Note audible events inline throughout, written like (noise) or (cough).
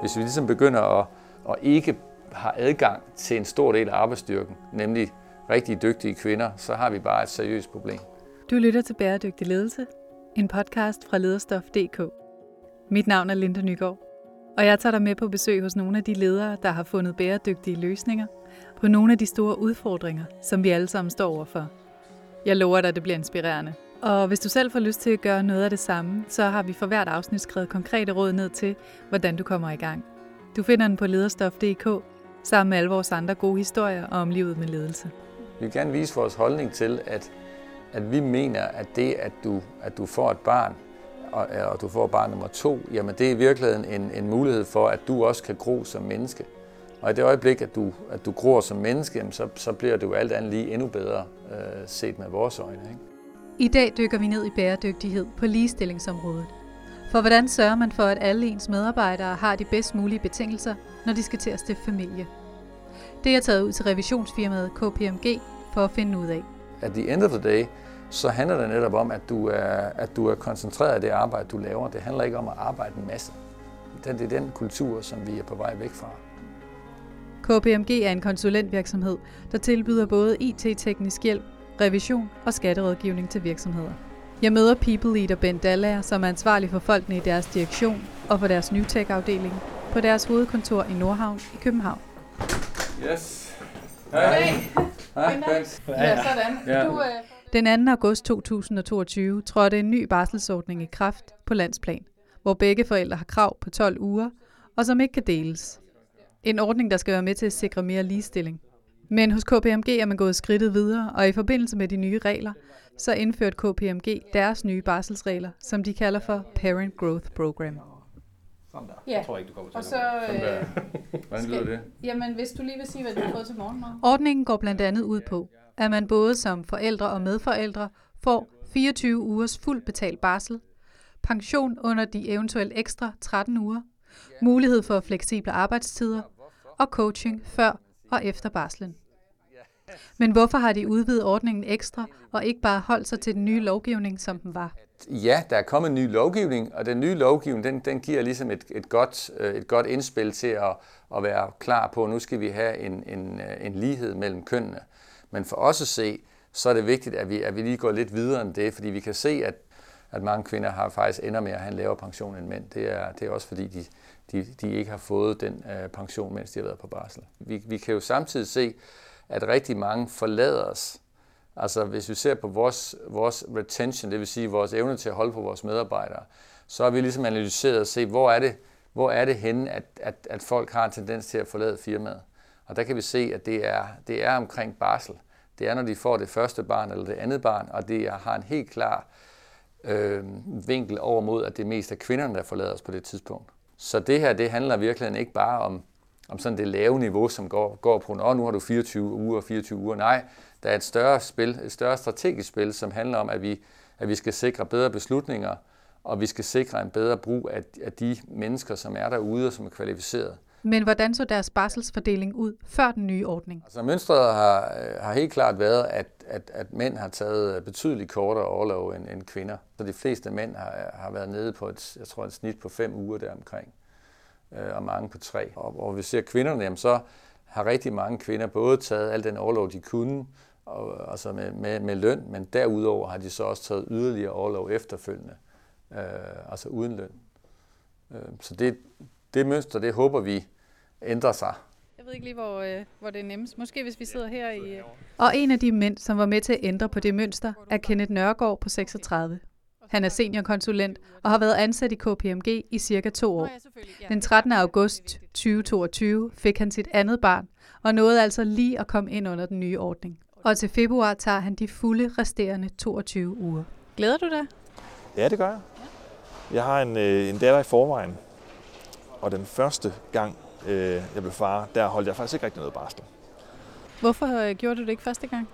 Hvis vi ligesom begynder at, at ikke har adgang til en stor del af arbejdsstyrken, nemlig rigtig dygtige kvinder, så har vi bare et seriøst problem. Du lytter til Bæredygtig Ledelse, en podcast fra lederstof.dk. Mit navn er Linda Nygaard, og jeg tager dig med på besøg hos nogle af de ledere, der har fundet bæredygtige løsninger på nogle af de store udfordringer, som vi alle sammen står overfor. Jeg lover dig, at det bliver inspirerende. Og hvis du selv får lyst til at gøre noget af det samme, så har vi for hvert afsnit skrevet konkrete råd ned til, hvordan du kommer i gang. Du finder den på lederstof.dk, sammen med alle vores andre gode historier om livet med ledelse. Vi vil gerne vise vores holdning til, at, at vi mener, at det, at du, at du får et barn, og, og du får barn nummer to, jamen det er i virkeligheden en, en mulighed for, at du også kan gro som menneske. Og i det øjeblik, at du, at du gror som menneske, jamen så, så bliver du alt andet lige endnu bedre øh, set med vores øjne. Ikke? I dag dykker vi ned i bæredygtighed på ligestillingsområdet. For hvordan sørger man for, at alle ens medarbejdere har de bedst mulige betingelser, når de skal til at stifte familie? Det er taget ud til revisionsfirmaet KPMG for at finde ud af. At the end of the day, så handler det netop om, at du er, at du er koncentreret af det arbejde, du laver. Det handler ikke om at arbejde en masse. Det er den kultur, som vi er på vej væk fra. KPMG er en konsulentvirksomhed, der tilbyder både IT-teknisk hjælp, revision og skatterådgivning til virksomheder. Jeg møder People Leader Bent Dallager, som er ansvarlig for folkene i deres direktion og for deres Nytech-afdeling på deres hovedkontor i Nordhavn i København. Yes. Hej. Hej, Bent. Ja, sådan. Ja. Du, øh, Den 2. august 2022 trådte en ny barselsordning i kraft på landsplan, hvor begge forældre har krav på 12 uger, og som ikke kan deles. En ordning, der skal være med til at sikre mere ligestilling. Men hos KPMG er man gået skridtet videre, og i forbindelse med de nye regler, så indførte KPMG deres nye barselsregler, som de kalder for Parent Growth Program. Sådan der. Ja. Jeg tror ikke, du kommer til og så, øh, (laughs) Hvordan lyder det? jamen, hvis du lige vil sige, hvad du har fået til morgenmad. Ordningen går blandt andet ud på, at man både som forældre og medforældre får 24 ugers fuldt betalt barsel, pension under de eventuelt ekstra 13 uger, mulighed for fleksible arbejdstider og coaching før og efter barslen. Men hvorfor har de udvidet ordningen ekstra og ikke bare holdt sig til den nye lovgivning, som den var? Ja, der er kommet en ny lovgivning, og den nye lovgivning, den, den giver ligesom et, et, godt, øh, et godt indspil til at, at være klar på, at nu skal vi have en, en, øh, en lighed mellem kønnene. Men for os at se, så er det vigtigt, at vi, at vi lige går lidt videre end det, fordi vi kan se, at, at mange kvinder har faktisk ender med at have en lavere pension end mænd. Det er, det er også fordi, de, de, de ikke har fået den øh, pension, mens de har været på barsel. Vi, vi kan jo samtidig se, at rigtig mange forlader os. Altså hvis vi ser på vores, vores retention, det vil sige vores evne til at holde på vores medarbejdere, så har vi ligesom analyseret og se, hvor er det, hvor er det henne, at, at, at folk har en tendens til at forlade firmaet. Og der kan vi se, at det er, det er omkring barsel. Det er, når de får det første barn eller det andet barn, og det er, har en helt klar øh, vinkel over mod, at det mest er kvinderne, der forlader os på det tidspunkt. Så det her, det handler virkelig ikke bare om, om sådan det lave niveau, som går, går på, at nu har du 24 uger, og 24 uger. Nej, der er et større spil, et større strategisk spil, som handler om, at vi, at vi skal sikre bedre beslutninger, og vi skal sikre en bedre brug af, af de mennesker, som er derude og som er kvalificerede. Men hvordan så deres barselsfordeling ud før den nye ordning? Altså mønstret har, øh, har helt klart været, at, at, at mænd har taget øh, betydeligt kortere overlov end, end kvinder. Så de fleste mænd har, har været nede på et, jeg tror, et snit på fem uger deromkring, øh, og mange på tre. Og, og hvis vi ser kvinderne, jamen, så har rigtig mange kvinder både taget al den overlov, de kunne, og, altså med, med, med løn, men derudover har de så også taget yderligere overlov efterfølgende, øh, altså uden løn. Øh, så det, det mønster, det håber vi ændrer sig. Jeg ved ikke lige, hvor, øh, hvor det er nemmest. Måske hvis vi sidder her i... Øh, Og en af de mænd, som var med til at ændre på det mønster, er Kenneth Nørgaard på 36. Han er seniorkonsulent og har været ansat i KPMG i cirka to år. Den 13. august 2022 fik han sit andet barn, og nåede altså lige at komme ind under den nye ordning. Og til februar tager han de fulde resterende 22 uger. Glæder du dig? Ja, det gør jeg. Jeg har en, øh, en datter i forvejen, og den første gang, øh, jeg blev far, der holdt jeg faktisk ikke rigtig noget barsel. Hvorfor øh, gjorde du det ikke første gang?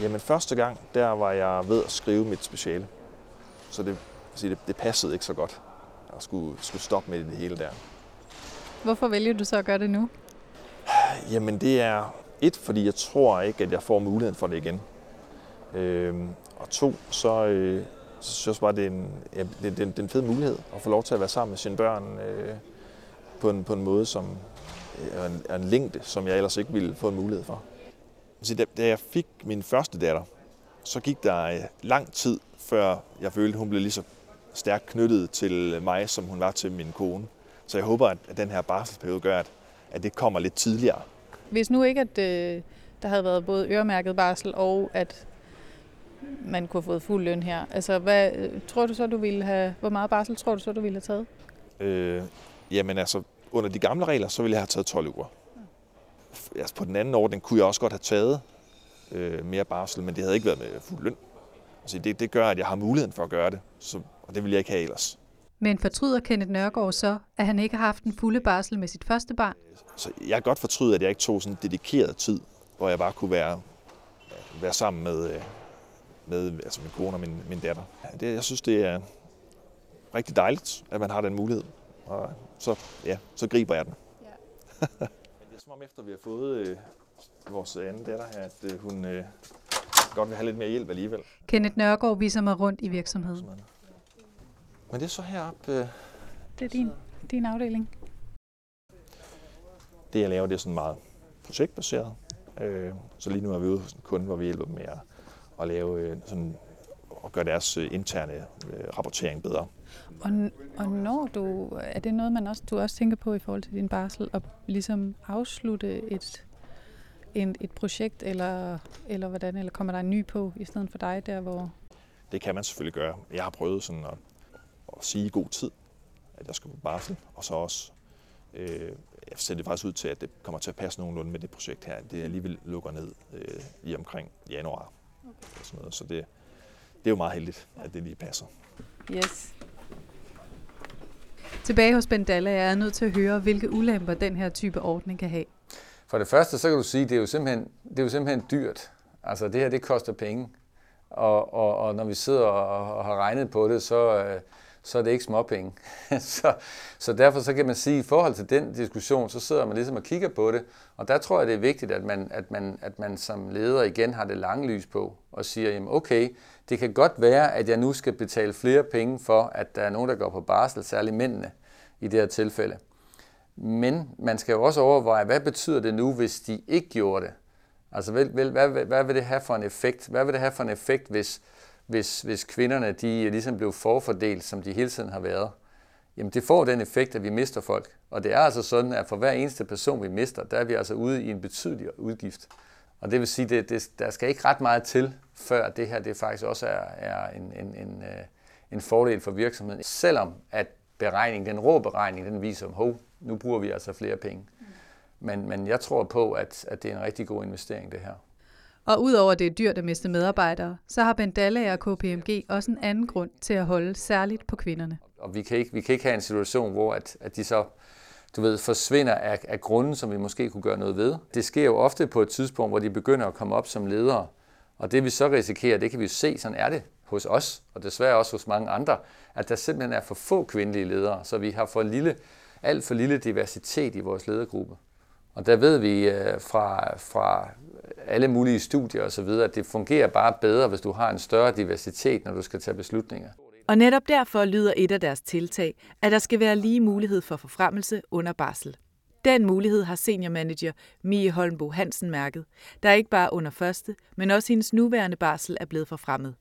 Jamen første gang, der var jeg ved at skrive mit speciale. Så det, det, det passede ikke så godt at skulle, skulle stoppe med det hele der. Hvorfor vælger du så at gøre det nu? Jamen det er et, fordi jeg tror ikke, at jeg får muligheden for det igen. Øhm, og to, så, øh, så synes jeg bare, det er, en, ja, det, det, det er en fed mulighed at få lov til at være sammen med sine børn øh, på, en, på en måde, som er en, er en længde, som jeg ellers ikke ville få en mulighed for. Så da, da jeg fik min første datter, så gik der øh, lang tid, før jeg følte, at hun blev lige så stærkt knyttet til mig, som hun var til min kone. Så jeg håber, at den her barselsperiode gør, at, at det kommer lidt tidligere. Hvis nu ikke, at øh, der havde været både øremærket barsel og at man kunne have fået fuld løn her, altså hvad øh, tror du så, du ville have, hvor meget barsel tror du så, du ville have taget? Øh, jamen altså, under de gamle regler, så ville jeg have taget 12 uger. Altså, på den anden ordning kunne jeg også godt have taget øh, mere barsel, men det havde ikke været med fuld løn. Altså, det, det gør, at jeg har muligheden for at gøre det, så, og det vil jeg ikke have ellers. Men fortryder Kenneth Nørgaard så, at han ikke har haft en fulde barsel med sit første barn? Så jeg kan godt fortryde, at jeg ikke tog sådan en dedikeret tid, hvor jeg bare kunne være, være sammen med, øh, med altså min kone og min, min datter. Det, jeg synes, det er rigtig dejligt, at man har den mulighed. Og så, ja, så griber jeg den. Ja. (laughs) det er som om efter vi har fået øh, vores anden datter her, at øh, hun øh, godt vil have lidt mere hjælp alligevel. Kenneth Nørgaard viser mig rundt i virksomheden. Men det er så heroppe... Øh, Det er din, din afdeling. det jeg laver, det er sådan meget projektbaseret. Øh, så lige nu er vi ude hos en kunde, hvor vi hjælper dem med at, at lave øh, sådan og gøre deres øh, interne øh, rapportering bedre. Og, og når du, er det noget, man også, du også tænker på i forhold til din barsel, at ligesom afslutte et, et, et projekt, eller, eller hvordan, eller kommer der en ny på, i stedet for dig der, hvor... Det kan man selvfølgelig gøre. Jeg har prøvet sådan at, at sige i god tid, at jeg skal på barsel, og så også øh, jeg ser det faktisk ud til, at det kommer til at passe nogenlunde med det projekt her. Det alligevel lukker ned øh, i omkring januar. Okay. Sådan noget. Så det, det er jo meget heldigt, at det lige passer. Yes. Tilbage hos Bendalla er jeg nødt til at høre, hvilke ulemper den her type ordning kan have. For det første, så kan du sige, at det er jo simpelthen, det er jo simpelthen dyrt. Altså det her, det koster penge. Og, og, og når vi sidder og, og har regnet på det, så, øh, så er det ikke småpenge. (laughs) så, så derfor så kan man sige, at i forhold til den diskussion, så sidder man ligesom og kigger på det. Og der tror jeg, det er vigtigt, at man, at man, at man som leder igen har det lange lys på og siger, jamen okay, det kan godt være, at jeg nu skal betale flere penge for, at der er nogen, der går på barsel, særligt mændene i det her tilfælde. Men man skal jo også overveje, hvad betyder det nu, hvis de ikke gjorde det? Altså, hvad, hvad, hvad, hvad vil det have for en effekt? Hvad vil det have for en effekt, hvis, hvis, hvis kvinderne de ligesom blev forfordelt, som de hele tiden har været? Jamen, det får den effekt, at vi mister folk. Og det er altså sådan, at for hver eneste person, vi mister, der er vi altså ude i en betydelig udgift. Og det vil sige, at det, det, der skal ikke ret meget til, før det her det faktisk også er, er en, en, en, en fordel for virksomheden. Selvom at beregningen, den rå beregning, den viser, at nu bruger vi altså flere penge. Men, men jeg tror på, at, at det er en rigtig god investering, det her. Og udover at det er dyrt at miste medarbejdere, så har Bendalla og KPMG også en anden grund til at holde særligt på kvinderne. Og vi kan ikke, vi kan ikke have en situation, hvor at, at de så du ved, forsvinder af, af grunden, som vi måske kunne gøre noget ved. Det sker jo ofte på et tidspunkt, hvor de begynder at komme op som ledere. Og det vi så risikerer, det kan vi jo se, sådan er det hos os, og desværre også hos mange andre, at der simpelthen er for få kvindelige ledere, så vi har for lille, alt for lille diversitet i vores ledergruppe. Og der ved vi øh, fra, fra alle mulige studier osv., at det fungerer bare bedre, hvis du har en større diversitet, når du skal tage beslutninger. Og netop derfor lyder et af deres tiltag, at der skal være lige mulighed for forfremmelse under barsel. Den mulighed har seniormanager Mie Holmbo Hansen mærket, der ikke bare under første, men også hendes nuværende barsel er blevet forfremmet.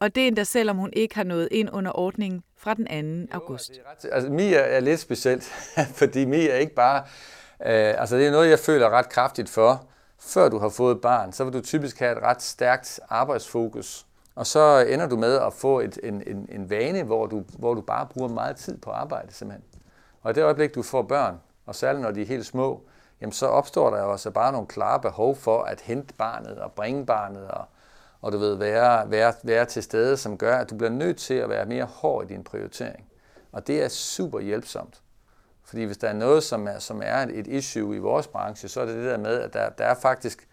Og det er endda selvom hun ikke har nået ind under ordningen fra den 2. august. Altså, Mia er lidt specielt, (laughs) fordi Mia er ikke bare... Øh, altså, det er noget, jeg føler ret kraftigt for. Før du har fået barn, så vil du typisk have et ret stærkt arbejdsfokus. Og så ender du med at få et, en, en, en vane, hvor du, hvor du bare bruger meget tid på arbejde simpelthen. Og i det øjeblik, du får børn, og særligt når de er helt små, jamen så opstår der jo også bare nogle klare behov for at hente barnet og bringe barnet og, og du ved, være, være, være til stede, som gør, at du bliver nødt til at være mere hård i din prioritering. Og det er super hjælpsomt. Fordi hvis der er noget, som er, som er et issue i vores branche, så er det det der med, at der, der er faktisk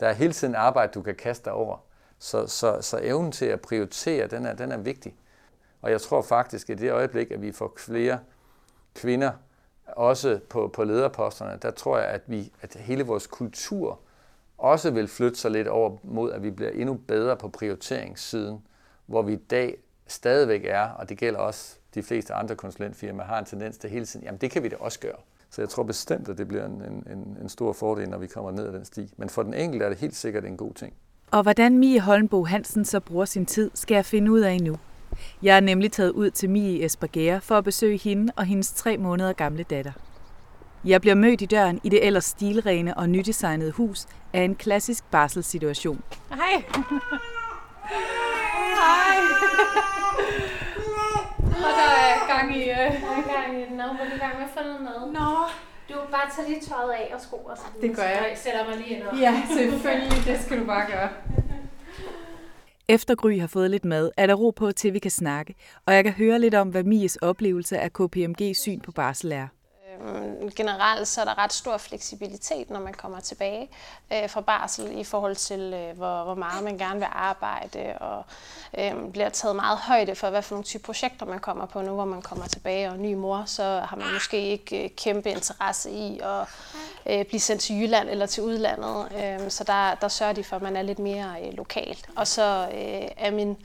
der er hele tiden arbejde, du kan kaste dig over. Så, så, så evnen til at prioritere, den er, den er vigtig. Og jeg tror faktisk, at i det øjeblik, at vi får flere kvinder også på, på lederposterne, der tror jeg, at, vi, at hele vores kultur også vil flytte sig lidt over mod, at vi bliver endnu bedre på prioriteringssiden, hvor vi i dag stadigvæk er, og det gælder også de fleste andre konsulentfirmaer, har en tendens til hele tiden, jamen det kan vi da også gøre. Så jeg tror bestemt, at det bliver en, en, en stor fordel, når vi kommer ned ad den sti. Men for den enkelte er det helt sikkert en god ting. Og hvordan Mie Holmbo Hansen så bruger sin tid, skal jeg finde ud af nu. Jeg er nemlig taget ud til Mie Espergære for at besøge hende og hendes tre måneder gamle datter. Jeg bliver mødt i døren i det ellers stilrene og nydesignede hus af en klassisk barselssituation. Hej! Hej! Og der er gang i... Øh... Der er gang i den, og er i gang med at få noget mad. Nå, Du bare tager lige tøjet af og sko og så videre. Det gør jeg. Så sætter mig lige ind og... ja, selvfølgelig. Det skal du bare gøre. (laughs) Efter Gry har fået lidt mad, er der ro på til, vi kan snakke, og jeg kan høre lidt om, hvad Mies oplevelse af KPMG's syn på barsel er. Øhm, generelt så er der ret stor fleksibilitet, når man kommer tilbage øh, fra barsel i forhold til, øh, hvor, hvor meget man gerne vil arbejde, og øh, bliver taget meget højde for, hvad for nogle type projekter man kommer på nu, hvor man kommer tilbage og ny mor, så har man måske ikke øh, kæmpe interesse i at øh, blive sendt til Jylland eller til udlandet, øh, så der, der sørger de for, at man er lidt mere øh, lokalt. Og så øh, er min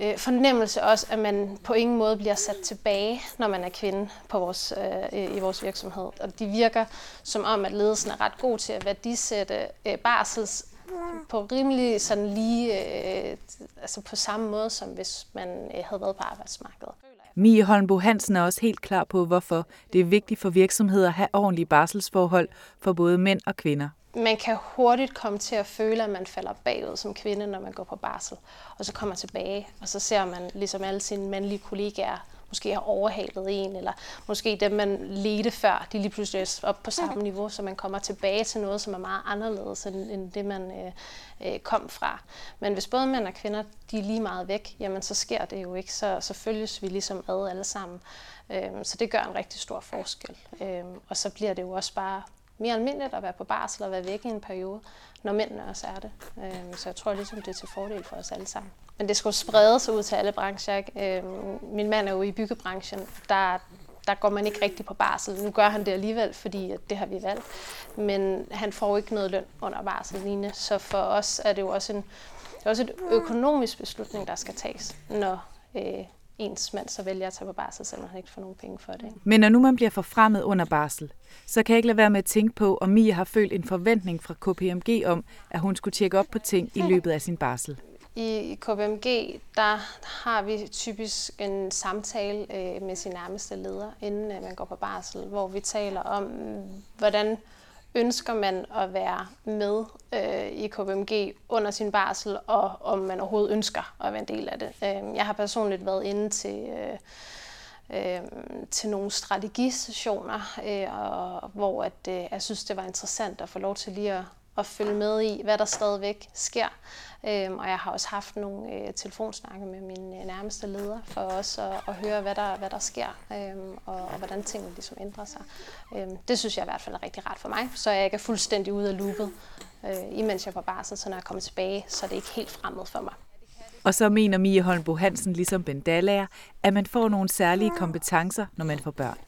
øh, fornemmelse også, at man på ingen måde bliver sat tilbage, når man er kvinde på vores, øh, i vores virksomhed. Og de virker som om, at ledelsen er ret god til at værdisætte øh, barsels på rimelig sådan lige, øh, altså på samme måde, som hvis man øh, havde været på arbejdsmarkedet. Mie Holmbo Hansen er også helt klar på, hvorfor det er vigtigt for virksomheder at have ordentlige barselsforhold for både mænd og kvinder man kan hurtigt komme til at føle, at man falder bagud som kvinde, når man går på barsel. Og så kommer tilbage, og så ser man ligesom alle sine mandlige kollegaer måske har overhalet en, eller måske dem, man ledte før, de lige pludselig er op på samme niveau, så man kommer tilbage til noget, som er meget anderledes end, end det, man øh, øh, kom fra. Men hvis både mænd og kvinder de er lige meget væk, jamen så sker det jo ikke, så, så følges vi ligesom ad alle sammen. Øh, så det gør en rigtig stor forskel. Øh, og så bliver det jo også bare mere almindeligt at være på barsel og være væk i en periode, når mændene også er det. Øhm, så jeg tror ligesom, det er til fordel for os alle sammen. Men det skulle sprede sig ud til alle brancher. Ikke? Øhm, min mand er jo i byggebranchen. Der, der går man ikke rigtig på barsel. Nu gør han det alligevel, fordi det har vi valgt. Men han får ikke noget løn under barsel Så for os er det jo også en, det er også en økonomisk beslutning, der skal tages, når øh, ens mand så vælger at tage på barsel, selvom han ikke får nogen penge for det. Men når nu man bliver forfremmet under barsel, så kan jeg ikke lade være med at tænke på, om Mia har følt en forventning fra KPMG om, at hun skulle tjekke op på ting i løbet af sin barsel. I KPMG, der har vi typisk en samtale øh, med sin nærmeste leder, inden øh, man går på barsel, hvor vi taler om, hvordan ønsker man at være med øh, i KPMG under sin barsel, og om man overhovedet ønsker at være en del af det. Øh, jeg har personligt været inde til, øh, øh, til nogle strategisessioner, øh, og, hvor at, øh, jeg synes, det var interessant at få lov til lige at, at følge med i, hvad der stadigvæk sker. Øhm, og jeg har også haft nogle øh, telefonsnakke med min øh, nærmeste leder for også at, at høre, hvad der, hvad der sker, øhm, og, og hvordan tingene ligesom ændrer sig. Øhm, det synes jeg i hvert fald er rigtig rart for mig, så jeg ikke er fuldstændig ude af loopet, øh, imens jeg på barsel, så når jeg kommer tilbage, så er det ikke helt fremmed for mig. Og så mener Mie Holmbo Hansen, ligesom Ben Dallager, at man får nogle særlige kompetencer, når man får børn.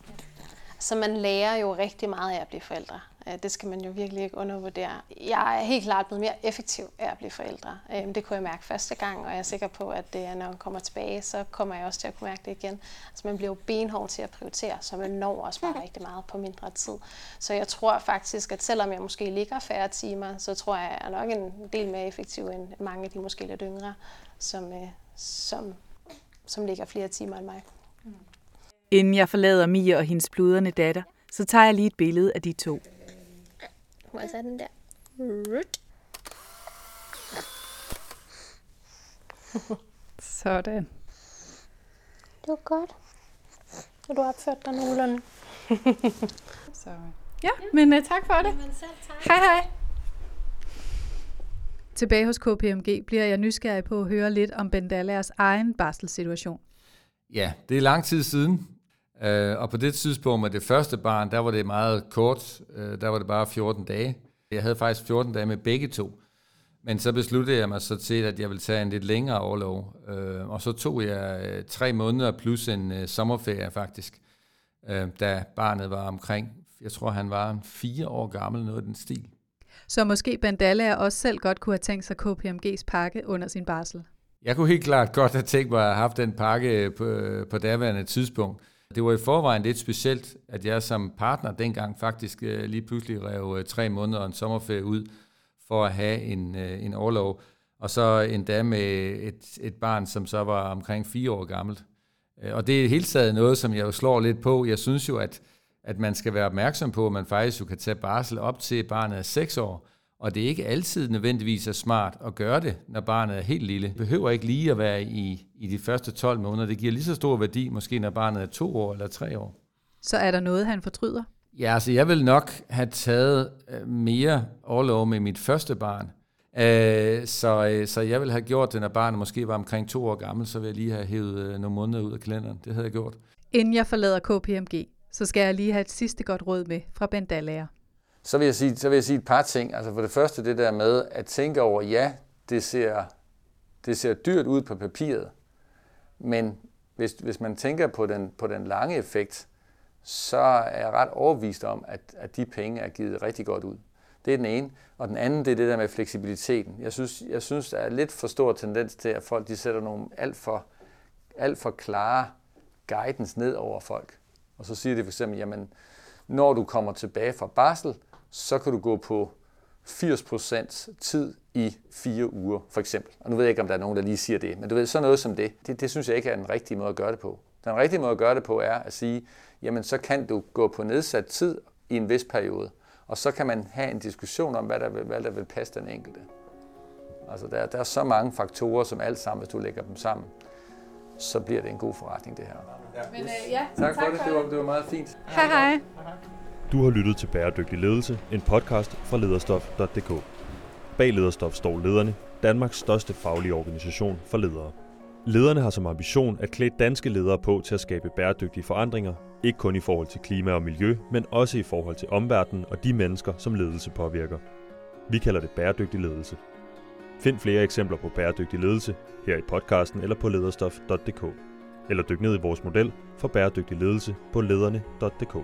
Så man lærer jo rigtig meget af at blive forældre. Øh, det skal man jo virkelig ikke undervurdere. Jeg er helt klart blevet mere effektiv af at blive forældre. Øh, det kunne jeg mærke første gang, og jeg er sikker på, at det, når jeg kommer tilbage, så kommer jeg også til at kunne mærke det igen. Altså man bliver jo benhård til at prioritere, så man når også bare (laughs) rigtig meget på mindre tid. Så jeg tror faktisk, at selvom jeg måske ligger færre timer, så tror jeg, at jeg er nok en del mere effektiv end mange af de måske lidt yngre, som, øh, som, som ligger flere timer end mig. Inden jeg forlader Mia og hendes bluderne datter, så tager jeg lige et billede af de to. Må jeg tage den der? Sådan. Det var godt. Og du har opført dig nogenlunde. (laughs) Så. Ja, men uh, tak for det. Jamen selv tak. Hej hej. Tilbage hos KPMG bliver jeg nysgerrig på at høre lidt om Ben Dallers egen barselssituation. Ja, det er lang tid siden, øh, og på det tidspunkt med det første barn, der var det meget kort, øh, der var det bare 14 dage. Jeg havde faktisk 14 dage med begge to, men så besluttede jeg mig så til, at jeg ville tage en lidt længere overlov, øh, og så tog jeg tre måneder plus en sommerferie faktisk. øh, da barnet var omkring, jeg tror han var fire år gammel, noget af den stil. Så måske Bandala også selv godt kunne have tænkt sig KPMG's pakke under sin barsel? Jeg kunne helt klart godt have tænkt mig at have haft den pakke på, på daværende tidspunkt. Det var i forvejen lidt specielt, at jeg som partner dengang faktisk øh, lige pludselig rev øh, tre måneder og en sommerferie ud for at have en, øh, en overlov. Og så endda med et, et barn, som så var omkring fire år gammelt. Og det er helt taget noget, som jeg jo slår lidt på. Jeg synes jo, at, at man skal være opmærksom på, at man faktisk jo kan tage barsel op til barnet er seks år. Og det er ikke altid nødvendigvis er smart at gøre det, når barnet er helt lille. Det behøver ikke lige at være i, i de første 12 måneder. Det giver lige så stor værdi, måske når barnet er to år eller tre år. Så er der noget, han fortryder? Ja, altså jeg vil nok have taget øh, mere overlov med mit første barn. Øh, så, øh, så jeg vil have gjort det, når barnet måske var omkring to år gammel, så vil jeg lige have hævet nogle måneder ud af kalenderen. Det havde jeg gjort. Inden jeg forlader KPMG, så skal jeg lige have et sidste godt råd med fra Dallager. Så vil, jeg sige, så vil jeg sige et par ting. Altså for det første det der med at tænke over, ja, det ser, det ser dyrt ud på papiret, men hvis, hvis man tænker på den, på den lange effekt, så er jeg ret overbevist om, at, at de penge er givet rigtig godt ud. Det er den ene. Og den anden, det er det der med fleksibiliteten. Jeg synes, jeg synes der er lidt for stor tendens til, at folk de sætter nogle alt for, alt for klare guidance ned over folk. Og så siger de for eksempel, jamen, når du kommer tilbage fra barsel, så kan du gå på 80% tid i fire uger, for eksempel. Og nu ved jeg ikke, om der er nogen, der lige siger det, men du ved, sådan noget som det, det, det synes jeg ikke er en rigtig måde at gøre det på. Den rigtige måde at gøre det på er at sige, jamen så kan du gå på nedsat tid i en vis periode, og så kan man have en diskussion om, hvad der vil, hvad der vil passe den enkelte. Altså der, der er så mange faktorer, som alt sammen, hvis du lægger dem sammen, så bliver det en god forretning, det her. Ja. Men, øh, ja, tak, tak for det. Det var, det var meget fint. Hej hej. Du har lyttet til Bæredygtig Ledelse, en podcast fra lederstof.dk. Bag Lederstof står lederne, Danmarks største faglige organisation for ledere. Lederne har som ambition at klæde danske ledere på til at skabe bæredygtige forandringer, ikke kun i forhold til klima og miljø, men også i forhold til omverdenen og de mennesker, som ledelse påvirker. Vi kalder det bæredygtig ledelse. Find flere eksempler på bæredygtig ledelse her i podcasten eller på lederstof.dk. Eller dyk ned i vores model for bæredygtig ledelse på lederne.dk.